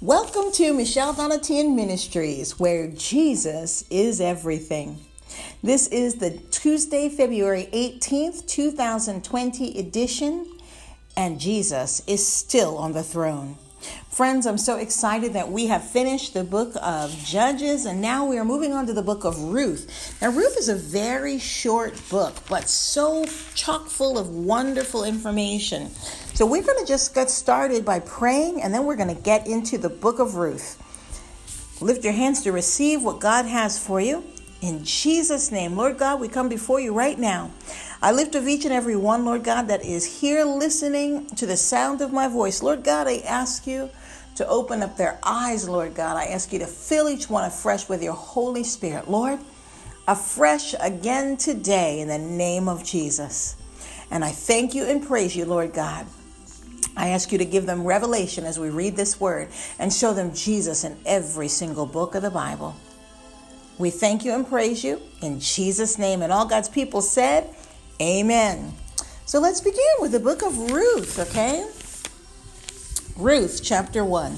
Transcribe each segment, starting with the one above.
Welcome to Michelle Donatien Ministries, where Jesus is everything. This is the Tuesday, February 18th, 2020 edition, and Jesus is still on the throne. Friends, I'm so excited that we have finished the book of Judges and now we are moving on to the book of Ruth. Now, Ruth is a very short book, but so chock full of wonderful information. So we're going to just get started by praying and then we're going to get into the book of Ruth. Lift your hands to receive what God has for you. In Jesus' name, Lord God, we come before you right now. I lift of each and every one, Lord God, that is here listening to the sound of my voice. Lord God, I ask you to open up their eyes, Lord God. I ask you to fill each one afresh with your Holy Spirit. Lord, afresh again today in the name of Jesus. And I thank you and praise you, Lord God. I ask you to give them revelation as we read this word and show them Jesus in every single book of the Bible. We thank you and praise you in Jesus' name. And all God's people said, Amen. So let's begin with the book of Ruth, okay? Ruth chapter 1.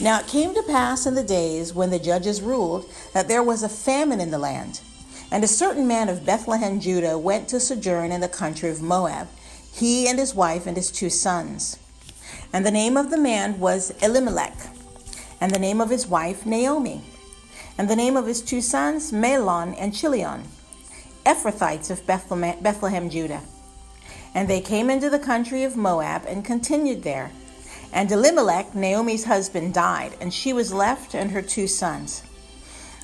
Now it came to pass in the days when the judges ruled that there was a famine in the land. And a certain man of Bethlehem, Judah, went to sojourn in the country of Moab he and his wife and his two sons. And the name of the man was Elimelech, and the name of his wife Naomi, and the name of his two sons Mahlon and Chilion, Ephrathites of Bethlehem, Bethlehem, Judah. And they came into the country of Moab and continued there. And Elimelech, Naomi's husband, died, and she was left and her two sons.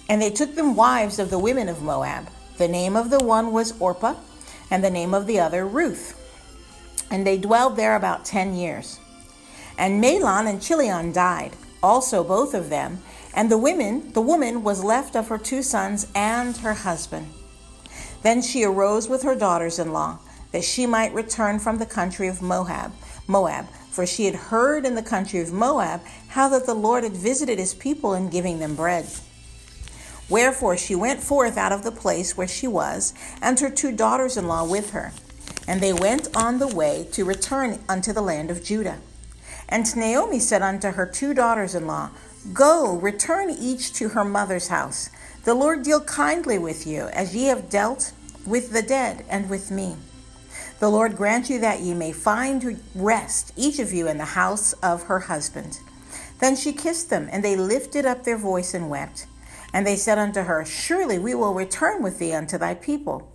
And they took them wives of the women of Moab. The name of the one was Orpah, and the name of the other Ruth and they dwelled there about ten years. And Mahlon and Chilion died, also both of them, and the women, the woman was left of her two sons and her husband. Then she arose with her daughters-in-law, that she might return from the country of Moab, Moab, for she had heard in the country of Moab how that the Lord had visited his people in giving them bread. Wherefore she went forth out of the place where she was, and her two daughters in law with her. And they went on the way to return unto the land of Judah. And Naomi said unto her two daughters in law, Go, return each to her mother's house. The Lord deal kindly with you, as ye have dealt with the dead and with me. The Lord grant you that ye may find rest, each of you in the house of her husband. Then she kissed them, and they lifted up their voice and wept. And they said unto her, Surely we will return with thee unto thy people.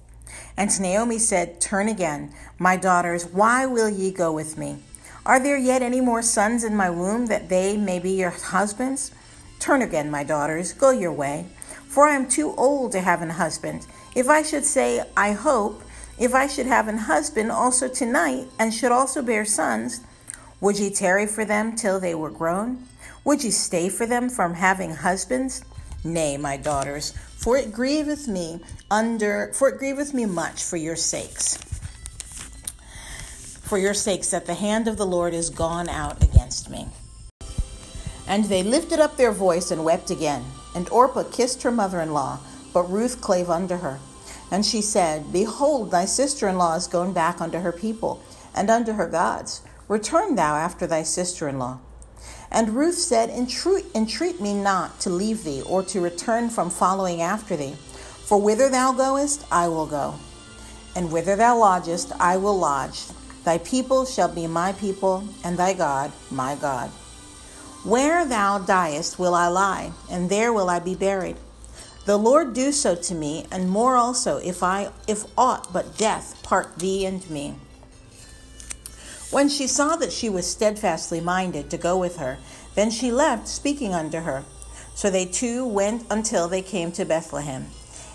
And Naomi said, Turn again, my daughters, why will ye go with me? Are there yet any more sons in my womb that they may be your husbands? Turn again, my daughters, go your way, for I am too old to have an husband. If I should say, I hope, if I should have an husband also tonight, and should also bear sons, would ye tarry for them till they were grown? Would ye stay for them from having husbands? Nay, my daughters, for it grieveth me under for it grieveth me much for your sakes. For your sakes that the hand of the Lord is gone out against me. And they lifted up their voice and wept again. And Orpah kissed her mother in law, but Ruth clave unto her. And she said, Behold, thy sister in law is gone back unto her people, and unto her gods. Return thou after thy sister in law. And Ruth said, entreat, entreat me not to leave thee, or to return from following after thee. For whither thou goest, I will go, and whither thou lodgest, I will lodge. Thy people shall be my people, and thy God my God. Where thou diest will I lie, and there will I be buried. The Lord do so to me, and more also, if I if aught but death part thee and me. When she saw that she was steadfastly minded to go with her, then she left, speaking unto her. So they two went until they came to Bethlehem.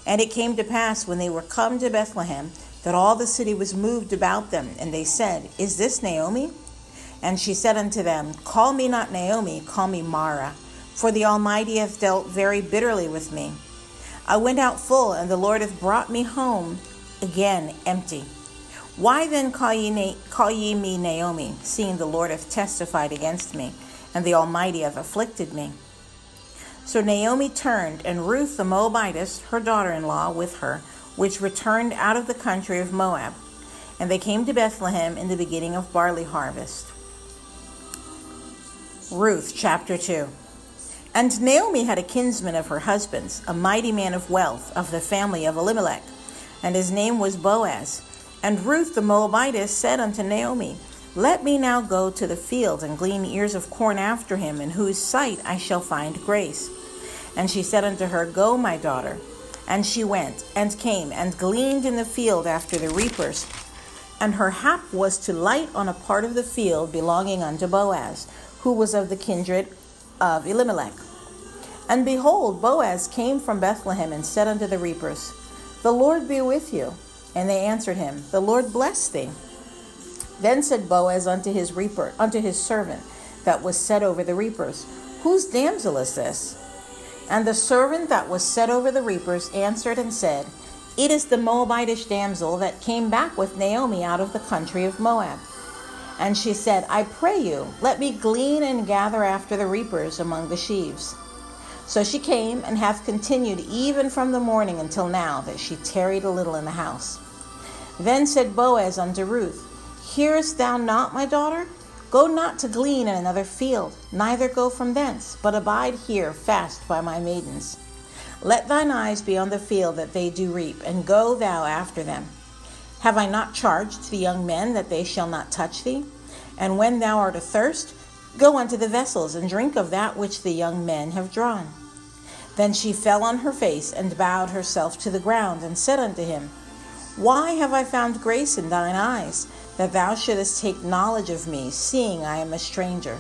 And it came to pass, when they were come to Bethlehem, that all the city was moved about them, and they said, Is this Naomi? And she said unto them, Call me not Naomi, call me Mara, for the Almighty hath dealt very bitterly with me. I went out full, and the Lord hath brought me home again empty. Why then call ye, Na- call ye me Naomi, seeing the Lord hath testified against me, and the Almighty hath afflicted me? So Naomi turned, and Ruth the Moabitess, her daughter in law, with her, which returned out of the country of Moab. And they came to Bethlehem in the beginning of barley harvest. Ruth chapter 2. And Naomi had a kinsman of her husband's, a mighty man of wealth, of the family of Elimelech, and his name was Boaz. And Ruth the Moabitess said unto Naomi, Let me now go to the field and glean ears of corn after him, in whose sight I shall find grace. And she said unto her, Go, my daughter. And she went, and came, and gleaned in the field after the reapers. And her hap was to light on a part of the field belonging unto Boaz who was of the kindred of Elimelech. And behold, Boaz came from Bethlehem and said unto the reapers, The Lord be with you. And they answered him, The Lord bless thee. Then said Boaz unto his reaper, unto his servant that was set over the reapers, Whose damsel is this? And the servant that was set over the reapers answered and said, It is the Moabitish damsel that came back with Naomi out of the country of Moab. And she said, I pray you, let me glean and gather after the reapers among the sheaves. So she came and hath continued even from the morning until now, that she tarried a little in the house. Then said Boaz unto Ruth, Hearest thou not, my daughter? Go not to glean in another field, neither go from thence, but abide here fast by my maidens. Let thine eyes be on the field that they do reap, and go thou after them. Have I not charged the young men that they shall not touch thee? And when thou art athirst, go unto the vessels and drink of that which the young men have drawn. Then she fell on her face and bowed herself to the ground and said unto him, Why have I found grace in thine eyes, that thou shouldest take knowledge of me, seeing I am a stranger?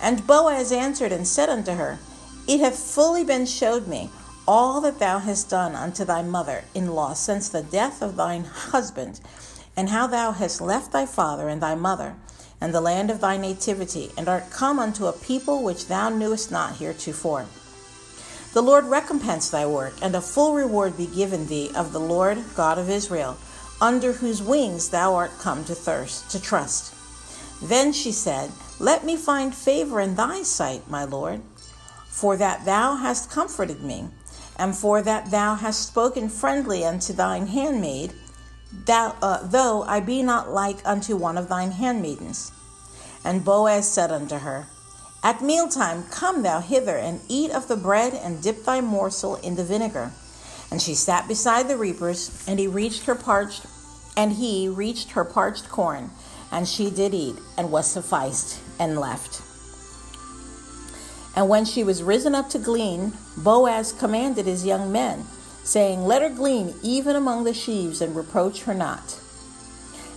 And Boaz answered and said unto her, It hath fully been showed me all that thou hast done unto thy mother in law since the death of thine husband, and how thou hast left thy father and thy mother, and the land of thy nativity, and art come unto a people which thou knewest not heretofore. The Lord recompense thy work, and a full reward be given thee of the Lord God of Israel, under whose wings thou art come to thirst, to trust. Then she said, Let me find favor in thy sight, my Lord, for that thou hast comforted me and for that thou hast spoken friendly unto thine handmaid, thou, uh, though I be not like unto one of thine handmaidens. And Boaz said unto her, At mealtime come thou hither and eat of the bread and dip thy morsel in the vinegar. And she sat beside the reapers, and he reached her parched, and he reached her parched corn, and she did eat, and was sufficed, and left. And when she was risen up to glean, Boaz commanded his young men, saying, Let her glean even among the sheaves, and reproach her not.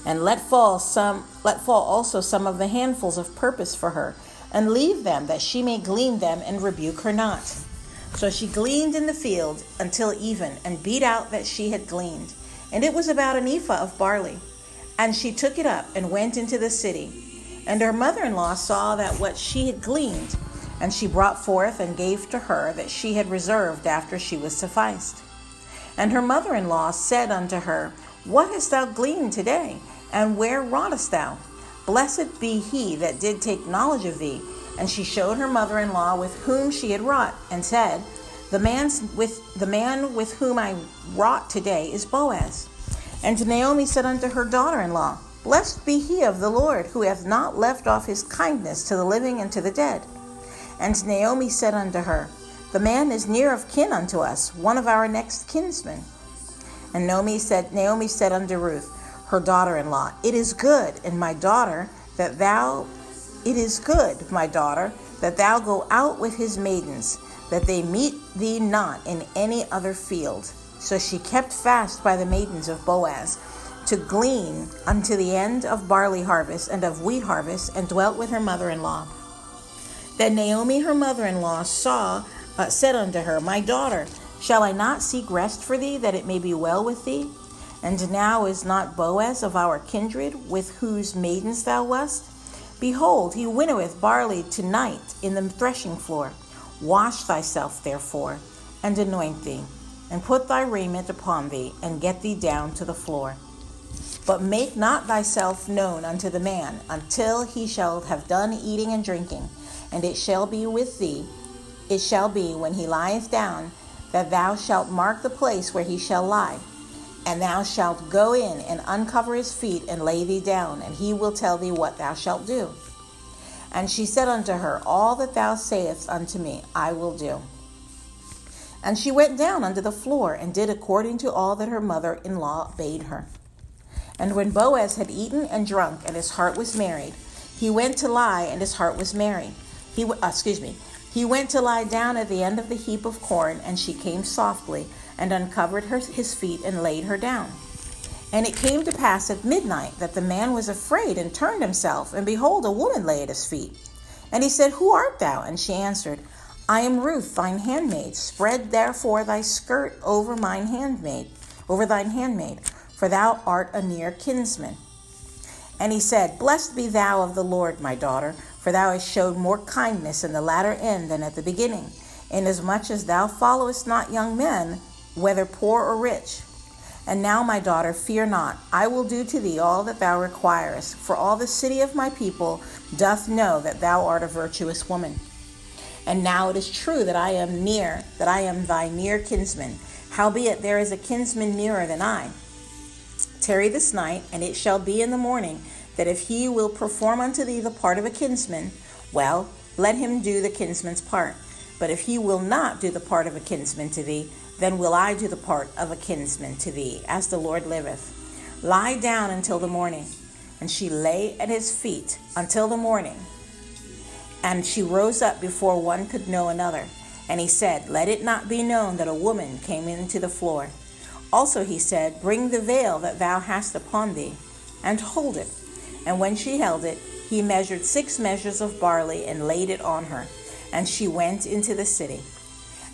And let fall some let fall also some of the handfuls of purpose for her, and leave them that she may glean them and rebuke her not. So she gleaned in the field until even, and beat out that she had gleaned. And it was about an ephah of barley. And she took it up and went into the city. And her mother in law saw that what she had gleaned and she brought forth and gave to her that she had reserved after she was sufficed. And her mother in law said unto her, What hast thou gleaned today? And where wroughtest thou? Blessed be he that did take knowledge of thee. And she showed her mother in law with whom she had wrought, and said, The man with the man with whom I wrought today is Boaz. And Naomi said unto her daughter in law, Blessed be he of the Lord, who hath not left off his kindness to the living and to the dead. And Naomi said unto her, The man is near of kin unto us, one of our next kinsmen. And Naomi said, Naomi said unto Ruth, her daughter-in-law, It is good, and my daughter, that thou it is good, my daughter, that thou go out with his maidens, that they meet thee not in any other field. So she kept fast by the maidens of Boaz, to glean unto the end of barley harvest and of wheat harvest, and dwelt with her mother in law. Then Naomi, her mother in law, saw, uh, said unto her, My daughter, shall I not seek rest for thee, that it may be well with thee? And now is not Boaz of our kindred, with whose maidens thou wast? Behold, he winnoweth barley tonight in the threshing floor. Wash thyself, therefore, and anoint thee, and put thy raiment upon thee, and get thee down to the floor. But make not thyself known unto the man until he shall have done eating and drinking and it shall be with thee, it shall be when he lieth down, that thou shalt mark the place where he shall lie. And thou shalt go in and uncover his feet and lay thee down, and he will tell thee what thou shalt do. And she said unto her, All that thou sayest unto me, I will do. And she went down unto the floor and did according to all that her mother in law bade her. And when Boaz had eaten and drunk, and his heart was merry, he went to lie, and his heart was merry. He, uh, excuse me, he went to lie down at the end of the heap of corn, and she came softly and uncovered her, his feet and laid her down. And it came to pass at midnight that the man was afraid and turned himself, and behold, a woman lay at his feet. And he said, Who art thou? And she answered, I am Ruth, thine handmaid. Spread therefore thy skirt over mine handmaid, over thine handmaid, for thou art a near kinsman. And he said, Blessed be thou of the Lord, my daughter, for thou hast showed more kindness in the latter end than at the beginning, inasmuch as thou followest not young men, whether poor or rich. And now, my daughter, fear not. I will do to thee all that thou requirest, for all the city of my people doth know that thou art a virtuous woman. And now it is true that I am near, that I am thy near kinsman. Howbeit there is a kinsman nearer than I. Tarry this night, and it shall be in the morning that if he will perform unto thee the part of a kinsman, well, let him do the kinsman's part. But if he will not do the part of a kinsman to thee, then will I do the part of a kinsman to thee, as the Lord liveth. Lie down until the morning. And she lay at his feet until the morning. And she rose up before one could know another. And he said, Let it not be known that a woman came into the floor. Also he said, Bring the veil that thou hast upon thee, and hold it. And when she held it, he measured six measures of barley and laid it on her. And she went into the city.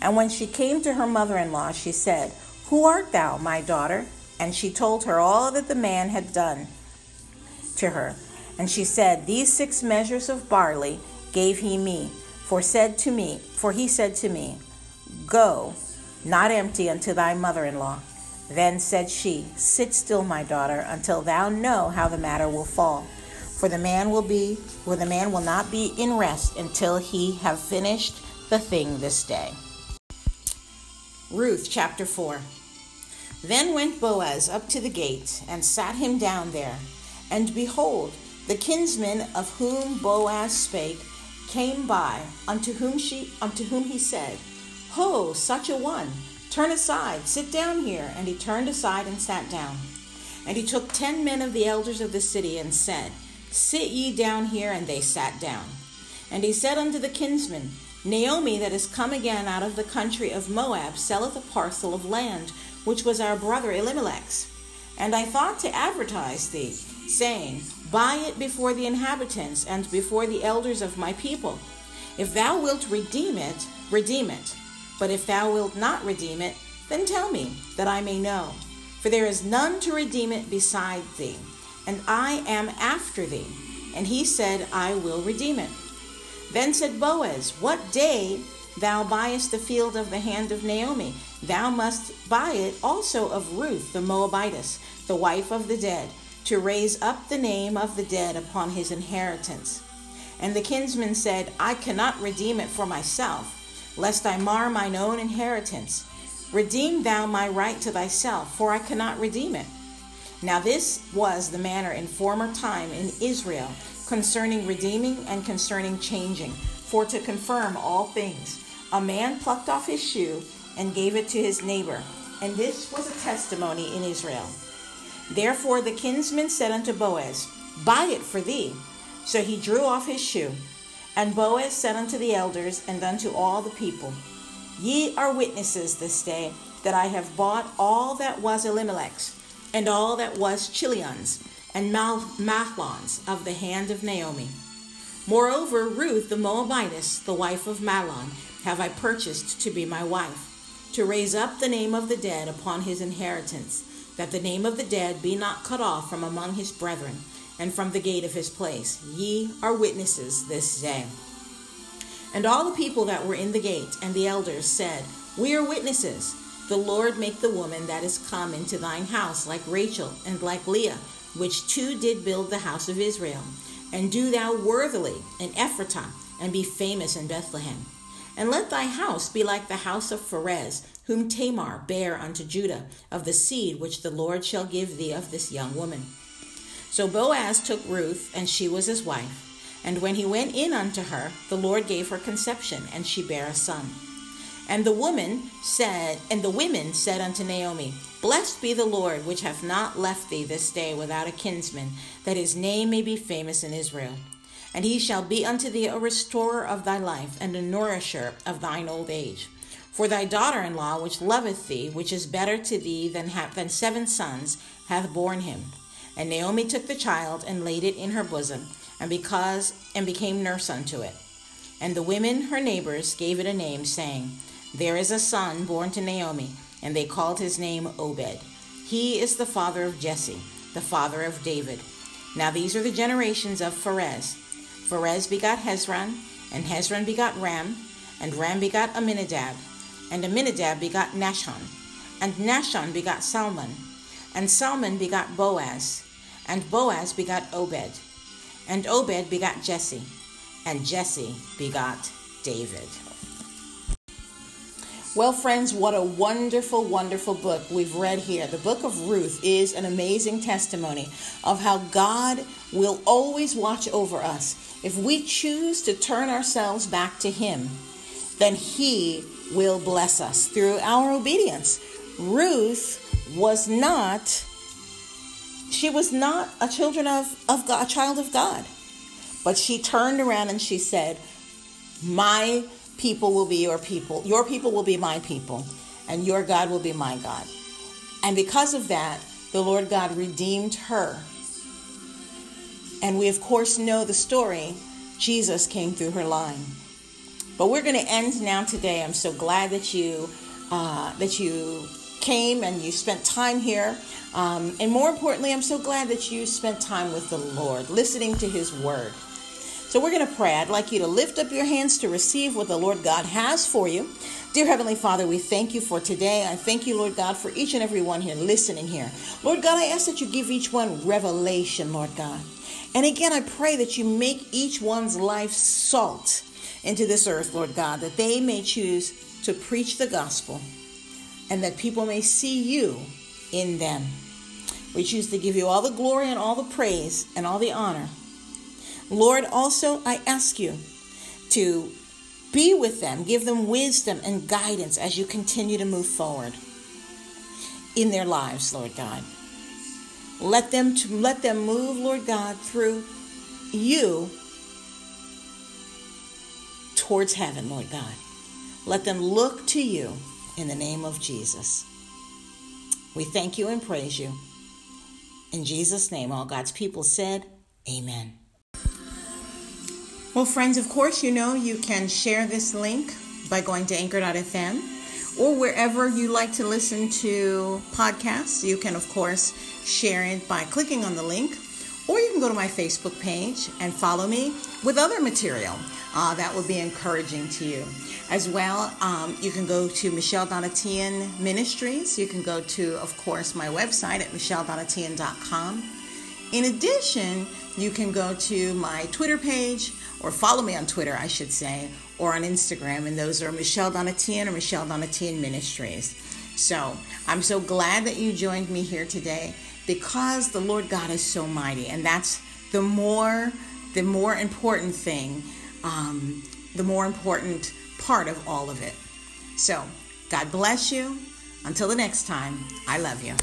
And when she came to her mother in law, she said, Who art thou, my daughter? And she told her all that the man had done to her. And she said, These six measures of barley gave he me, for said to me, for he said to me, Go, not empty unto thy mother in law. Then said she, Sit still, my daughter, until thou know how the matter will fall. For the man will be, for the man will not be in rest until he have finished the thing this day. Ruth chapter 4. Then went Boaz up to the gate and sat him down there. And behold, the kinsman of whom Boaz spake came by, unto whom she unto whom he said, Ho, such a one, turn aside, sit down here. And he turned aside and sat down. And he took ten men of the elders of the city and said, Sit ye down here, and they sat down. And he said unto the kinsman, Naomi, that is come again out of the country of Moab, selleth a parcel of land, which was our brother Elimelech's. And I thought to advertise thee, saying, Buy it before the inhabitants and before the elders of my people. If thou wilt redeem it, redeem it. But if thou wilt not redeem it, then tell me, that I may know. For there is none to redeem it beside thee, and I am after thee. And he said, I will redeem it. Then said Boaz, What day thou buyest the field of the hand of Naomi, thou must buy it also of Ruth the Moabitess, the wife of the dead, to raise up the name of the dead upon his inheritance. And the kinsman said, I cannot redeem it for myself, lest I mar mine own inheritance. Redeem thou my right to thyself, for I cannot redeem it. Now this was the manner in former time in Israel concerning redeeming and concerning changing, for to confirm all things. A man plucked off his shoe and gave it to his neighbor, and this was a testimony in Israel. Therefore the kinsman said unto Boaz, Buy it for thee. So he drew off his shoe. And Boaz said unto the elders and unto all the people, Ye are witnesses this day that I have bought all that was Elimelech's, and all that was Chilion's, and Mahlon's of the hand of Naomi. Moreover, Ruth the Moabitess, the wife of Mahlon, have I purchased to be my wife, to raise up the name of the dead upon his inheritance, that the name of the dead be not cut off from among his brethren, and from the gate of his place. Ye are witnesses this day. And all the people that were in the gate and the elders said, We are witnesses. The Lord make the woman that is come into thine house like Rachel and like Leah which two did build the house of Israel. And do thou worthily in Ephratah, and be famous in Bethlehem. And let thy house be like the house of Pharez, whom Tamar bare unto Judah, of the seed which the Lord shall give thee of this young woman. So Boaz took Ruth, and she was his wife. And when he went in unto her, the Lord gave her conception, and she bare a son. And the woman said, and the women said unto Naomi, Blessed be the Lord, which hath not left thee this day without a kinsman, that his name may be famous in Israel. And he shall be unto thee a restorer of thy life, and a nourisher of thine old age. For thy daughter in law, which loveth thee, which is better to thee than, ha- than seven sons, hath borne him. And Naomi took the child and laid it in her bosom, and because and became nurse unto it. And the women, her neighbors, gave it a name, saying, There is a son born to Naomi, and they called his name Obed. He is the father of Jesse, the father of David. Now these are the generations of Pharez. Pharez begot Hezron, and Hezron begot Ram, and Ram begot Amminadab, and Amminadab begot Nahshon, and Nahshon begot Salmon, and Salmon begot Boaz, and Boaz begot Obed, and Obed begot Jesse, and Jesse begot David. Well, friends, what a wonderful, wonderful book we've read here. The book of Ruth is an amazing testimony of how God will always watch over us. If we choose to turn ourselves back to Him, then He will bless us through our obedience. Ruth was not, she was not a children of, of God, a child of God. But she turned around and she said, My people will be your people. Your people will be my people, and your God will be my God. And because of that, the Lord God redeemed her. And we, of course, know the story. Jesus came through her line. But we're going to end now today. I'm so glad that you uh, that you came and you spent time here. Um, and more importantly, I'm so glad that you spent time with the Lord, listening to His Word. So we're going to pray. I'd like you to lift up your hands to receive what the Lord God has for you. Dear Heavenly Father, we thank you for today. I thank you, Lord God, for each and every one here listening here. Lord God, I ask that you give each one revelation, Lord God. And again, I pray that you make each one's life salt into this earth, Lord God, that they may choose to preach the gospel and that people may see you in them. We choose to give you all the glory and all the praise and all the honor Lord, also I ask you to be with them, give them wisdom and guidance as you continue to move forward in their lives, Lord God. Let them to let them move, Lord God, through you towards heaven, Lord God. Let them look to you in the name of Jesus. We thank you and praise you. In Jesus' name, all God's people said, Amen. Well, friends, of course, you know you can share this link by going to anchor.fm or wherever you like to listen to podcasts. You can, of course, share it by clicking on the link, or you can go to my Facebook page and follow me with other material. Uh, that would be encouraging to you. As well, um, you can go to Michelle Donatian Ministries. You can go to, of course, my website at michelledonatian.com. In addition, you can go to my Twitter page or follow me on Twitter, I should say, or on Instagram, and those are Michelle Donatian or Michelle Donatian Ministries. So I'm so glad that you joined me here today because the Lord God is so mighty, and that's the more the more important thing, um, the more important part of all of it. So God bless you. Until the next time, I love you.